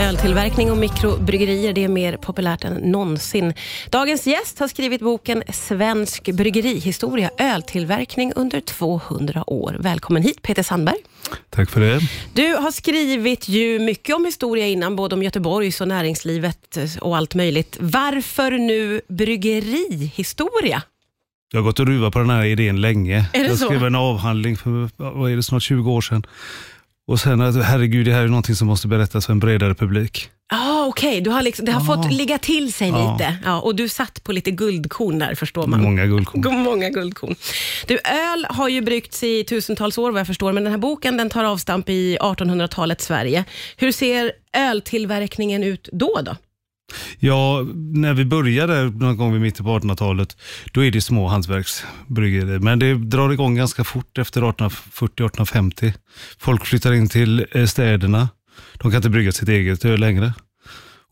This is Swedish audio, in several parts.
Öltillverkning och mikrobryggerier det är mer populärt än någonsin. Dagens gäst har skrivit boken Svensk bryggerihistoria, öltillverkning under 200 år. Välkommen hit Peter Sandberg. Tack för det. Du har skrivit ju mycket om historia innan, både om Göteborgs och näringslivet och allt möjligt. Varför nu bryggerihistoria? Jag har gått och ruvat på den här idén länge. Är det jag så? skrev en avhandling för vad är det, snart 20 år sedan. Och sen, att, herregud, det här är någonting som måste berättas för en bredare publik. Ah, Okej, du har liksom, det har Ja. fått ligga till sig Ja. lite. Ja, och du satt på lite guldkorn där, förstår man. Många guldkorn. Många guldkorn. Du, öl har ju bryggts i tusentals år vad jag förstår, men den här boken den tar avstamp i 1800-talets Sverige. Hur ser öltillverkningen ut då? då? Ja, när vi började någon gång vid mitten på 1800-talet, då är det små hantverksbryggerier. Men det drar igång ganska fort efter 1840-1850. Folk flyttar in till eh, städerna. De kan inte brygga sitt eget öl längre.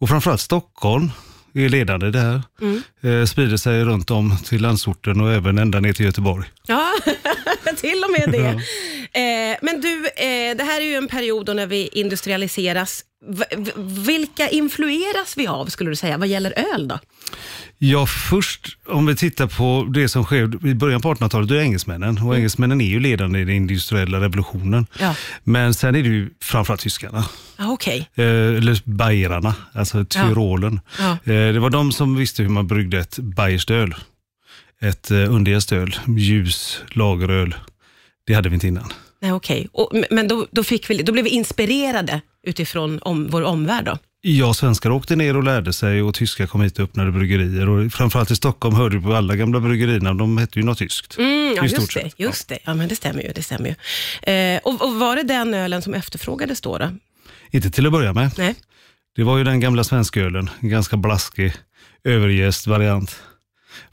Och framförallt Stockholm är ledande där. Mm. Eh, sprider sig runt om till landsorten och även ända ner till Göteborg. Ja, till och med det. Eh, men du, eh, det här är ju en period då när vi industrialiseras. Vilka influeras vi av, skulle du säga, vad gäller öl då? Ja, först om vi tittar på det som sker i början på 1800-talet, då är engelsmännen. Och engelsmännen är ju ledande i den industriella revolutionen. Ja. Men sen är det ju framförallt tyskarna. Ah, Okej. Eh, eller bayerna, alltså Tyrolen. Ja. Eh, det var de som visste hur man bryggde ett bayerskt öl. Ett eh, underjäst öl, ljus lageröl. Det hade vi inte innan. Nej, okej. Och, men då, då, fick vi, då blev vi inspirerade utifrån om, vår omvärld då? Ja, svenskar åkte ner och lärde sig och tyskar kom hit och öppnade bryggerier. Och framförallt i Stockholm hörde du på alla gamla bryggerierna, de hette ju något tyskt. Mm, ja, just det. Just det. Ja, men det stämmer ju. Det stämmer ju. Eh, och, och var det den ölen som efterfrågades då? då? Inte till att börja med. Nej. Det var ju den gamla svenskölen, en ganska blaskig överjäst variant.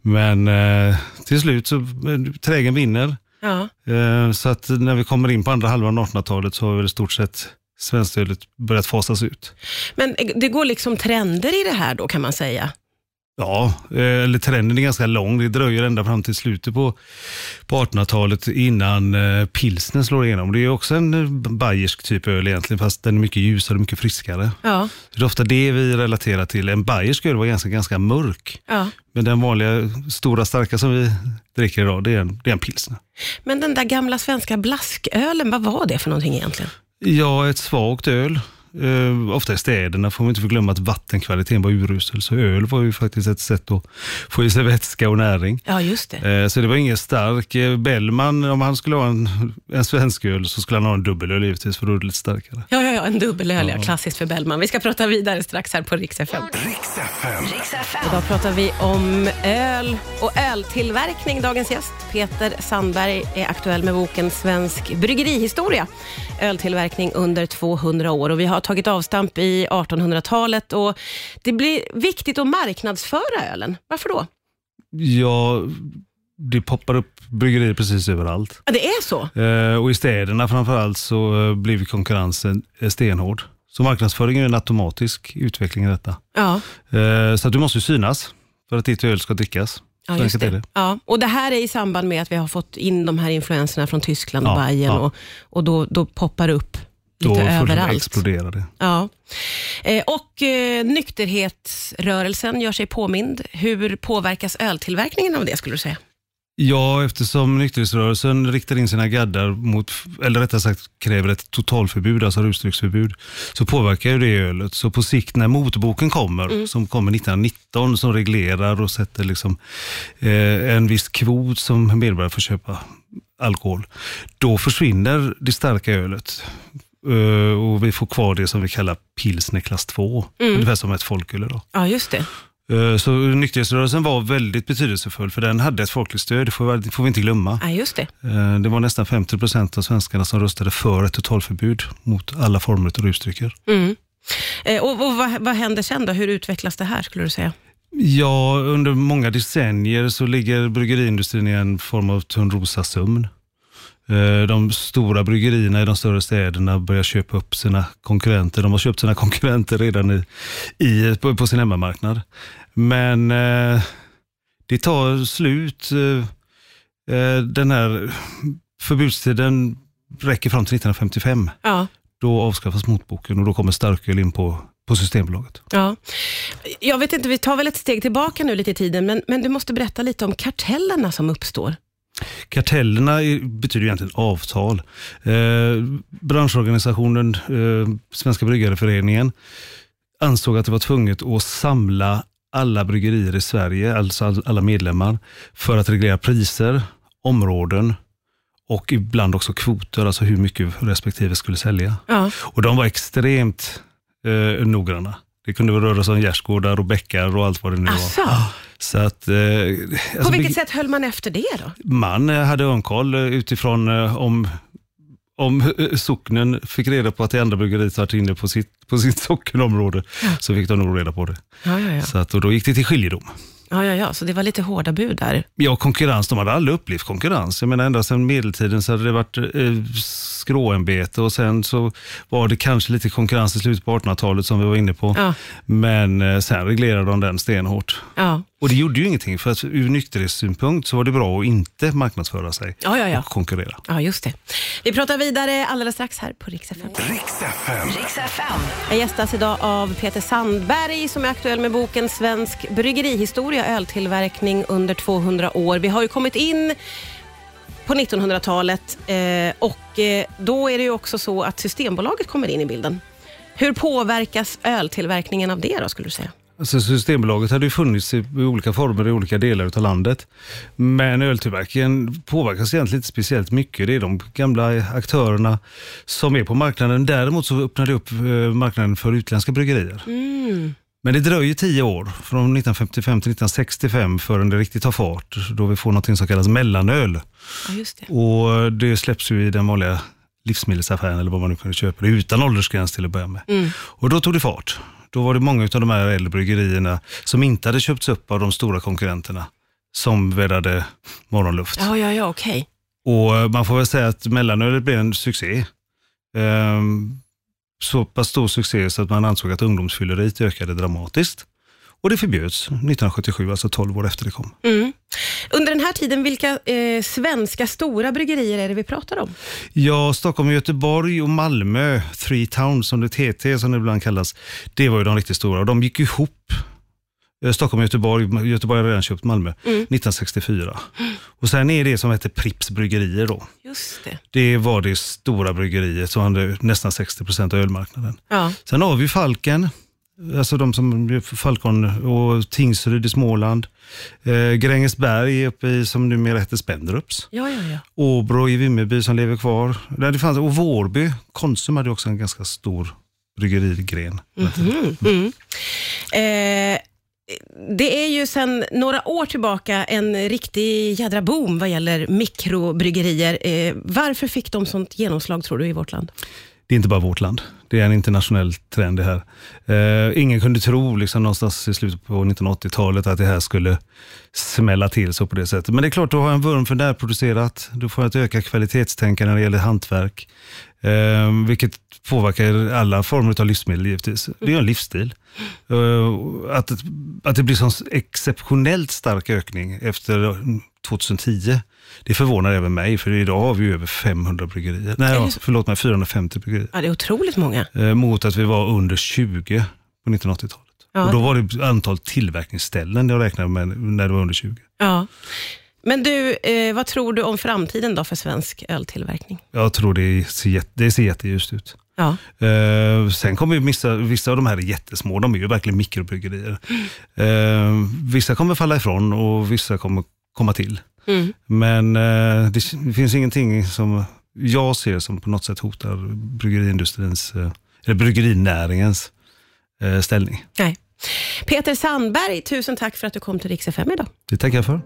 Men eh, till slut så, eh, trägen vinner. Ja. Eh, så att när vi kommer in på andra halvan av 1800-talet så har väl i stort sett svenskölet börjat fasas ut. Men det går liksom trender i det här då, kan man säga? Ja, eh, eller trenden är ganska lång. Det dröjer ända fram till slutet på, på 1800-talet innan eh, pilsnen slår igenom. Det är också en eh, bayersk typ öl egentligen, fast den är mycket ljusare och mycket friskare. Ja. Det är ofta det vi relaterar till. En bayersk öl var ganska, ganska mörk. ja. Men den vanliga stora starka som vi dricker idag, det är en, det är en pilsner. Men den där gamla svenska blaskölen, vad var det för någonting egentligen? Ja, ett svagt öl. Uh, ofta i städerna får man inte förglömma att vattenkvaliteten var urusel, så öl var ju faktiskt ett sätt att få i sig vätska och näring. Ja, just det. Eh, Så det var ingen stark. Eh, Bellman, om han skulle ha en, en svensk öl så skulle han ha en dubbelöl givetvis, för då är det lite starkare. Ja, ja, en dubbelöl, ja. Klassiskt för Bellman. Vi ska prata vidare strax här på Rix FM. Riks FM. Idag pratar vi om öl och öltillverkning. Dagens gäst, Peter Sandberg, är aktuell med boken Svensk bryggerihistoria. Öltillverkning under 200 år. Och vi har tagit avstamp i 1800-talet och det blir viktigt att marknadsföra ölen. Varför då? Ja, det poppar upp bryggerier precis överallt. Ja, det är så? Eh, Och i städerna framförallt så eh, blir konkurrensen eh, stenhård. Så marknadsföring är en automatisk utveckling i detta. Ja. Eh, Så att du måste ju synas för att ditt öl ska drickas. Ja, just är det. Ja, och det här är i samband med att vi har fått in de här influenserna från Tyskland och Ja, Bayern ja. och, och då, då poppar det upp Då lite fullständigt överallt. exploderar det. Ja. Eh, och eh, nykterhetsrörelsen gör sig påmind. Hur påverkas öltillverkningen av det skulle du säga? Ja, eftersom nykterhetsrörelsen riktar in sina gaddar mot, eller rättare sagt kräver ett totalförbud, alltså rusdrycksförbud, så påverkar ju det ölet. Så på sikt när motboken kommer, som kommer 1919, som reglerar och sätter liksom, eh, en viss kvot som medborgare får köpa alkohol, då försvinner det starka ölet. Eh, och vi får kvar det som vi kallar pilsner klass 2, ungefär som ett folköl idag. Ja, just det. Eh, Så nykterhetsrörelsen var väldigt betydelsefull för den hade ett folkligt stöd, det får, det får vi inte glömma. Ja, just det. Eh, Det var nästan 50 procent av svenskarna som röstade för ett totalförbud mot alla former av rusdrycker. Mm. Eh, och, och vad, vad händer sen då? Hur utvecklas det här skulle du säga? Ja, under många decennier så ligger bryggeriindustrin i en form av Törnrosasömn. Eh, De stora bryggerierna i de större städerna börjar köpa upp sina konkurrenter. De har köpt sina konkurrenter redan i, i, på, på sin hemmamarknad. Men eh, det tar slut. Eh, eh, den här förbudstiden räcker fram till 1955. Ja, Då avskaffas motboken och då kommer starköl in på på Systembolaget. Ja. Jag vet inte, vi tar väl ett steg tillbaka nu lite i tiden, men, men du måste berätta lite om kartellerna som uppstår. Kartellerna betyder egentligen avtal. Eh, branschorganisationen eh, Svenska Bryggareföreningen ansåg att det var tvunget att samla alla bryggerier i Sverige, alltså all- alla medlemmar, för att reglera priser, områden och ibland också kvoter, alltså hur mycket respektive skulle sälja. Ja. Och de var extremt eh, noggranna. Det kunde röra sig om gärdsgårdar och bäckar och allt vad det nu Asså, var. Så att, eh, på alltså, vilket bryg- sätt höll man efter det då? man eh, hade örnkoll eh, utifrån eh, om, om socknen fick reda på att det andra bryggeriet varit inne på sitt, på sitt sockenområde, så fick de nog reda på det. Ja, ja, ja. Så att, och då gick det till skiljedom. ja, ja, ja. Så det var lite hårda bud där. Ja, konkurrens, de hade aldrig upplevt konkurrens. Jag menar ända sedan medeltiden så hade det varit eh, skråämbete och sen så var det kanske lite konkurrens i slutet på 1800-talet som vi var inne på. Ja. Men eh, sen reglerade de den stenhårt. Ja, Och det gjorde ju ingenting, för att ur nykterhetssynpunkt så var det bra att inte marknadsföra sig ja, ja. ja. och konkurrera. ja just det. Vi pratar vidare alldeles strax här på Rix FM. Riks FM. Jag gästas idag av Peter Sandberg som är aktuell med boken Svensk bryggerihistoria, öltillverkning under 200 år. Vi har ju kommit in på 1900-talet eh, och eh, då är det ju också så att Systembolaget kommer in i bilden. Hur påverkas öltillverkningen av det då, skulle du säga? Alltså Systembolaget hade ju funnits i, olika former i olika delar av landet. Men öltillverkningen påverkas egentligen inte speciellt mycket. Det är de gamla aktörerna som är på marknaden. Däremot så öppnade det upp eh, marknaden för utländska bryggerier. Men det dröjer tio år, från 1955 till 1965, förrän det riktigt tar fart. Då vi får något som kallas mellanöl. Ja, det. Och det släpps ju i den vanliga livsmedelsaffären eller vad man nu kunde köpa det utan åldersgräns till att börja med. Och då tog det fart. Då var det många av de här äldre bryggerierna som inte hade köpts upp av de stora konkurrenterna som vädrade morgonluft. Ja, ja, ja, okej. Och eh, man får väl säga att mellanölet blev en succé. Ehm, så pass stor succé så att man ansåg att ungdomsfylleriet ökade dramatiskt. Och det förbjöds 1977, alltså 12 år efter det kom. Mm. Tiden, vilka eh, svenska stora bryggerier är det vi pratar om? Ja, Stockholm, Göteborg och Malmö, Three Towns som det TT som det ibland kallas, det var ju de riktigt stora och de gick ihop. Eh, Stockholm och Göteborg, Göteborg har redan köpt Malmö, 1964. Och sen är det som heter Pripps bryggerier då. Just det. Det var det stora bryggeriet som hade nästan 60 procent av ölmarknaden. Ja, Sen har vi Falken, alltså de som Falcon och Tingsryd i Småland. Eh, Grängesberg uppe i, som numera heter Spendrups. ja, ja. ja. Åbro i Vimmerby som lever kvar. Där det fanns, och Vårby, Konsum hade också en ganska stor bryggerigren. Mm. Eh, det är ju sedan några år tillbaka en riktig jädra boom vad gäller mikrobryggerier. Eh, varför fick de sånt genomslag tror du i vårt land? Det är inte bara vårt land. Det är en internationell trend det här. Eh, ingen kunde tro liksom, någonstans i slutet på 1980-talet att det här skulle smälla till så på det sättet. Men det är klart, du har en vurm för närproducerat. Du får ett ökat kvalitetstänkande när det gäller hantverk. Eh, vilket påverkar alla former av livsmedel givetvis. Det är en livsstil. Eh, att, att det blir sån exceptionellt stark ökning efter 2010, det förvånar även mig, för idag har vi över 500 bryggerier. Nej, förlåt mig, 450 bryggerier. Ja, det är otroligt många. Eh, mot att vi var under 20 på 1980-talet. Ja. Och då var det antal tillverkningsställen jag räknade med när det var under 20. Ja. Men du, eh, vad tror du om framtiden då för svensk öltillverkning? Jag tror det ser, det ser jätteljust ut. Ja, Eh, sen kommer ju vissa, vissa av de här är jättesmå, de är ju verkligen mikrobryggerier. Eh, vissa kommer falla ifrån och vissa kommer komma till. mm. Men eh, det finns ingenting som jag ser som på något sätt hotar bryggeriindustrins, eh, eller bryggerinäringens eh, ställning. nej. Peter Sandberg, tusen tack för att du kom till Rix FM idag. Det tackar jag för.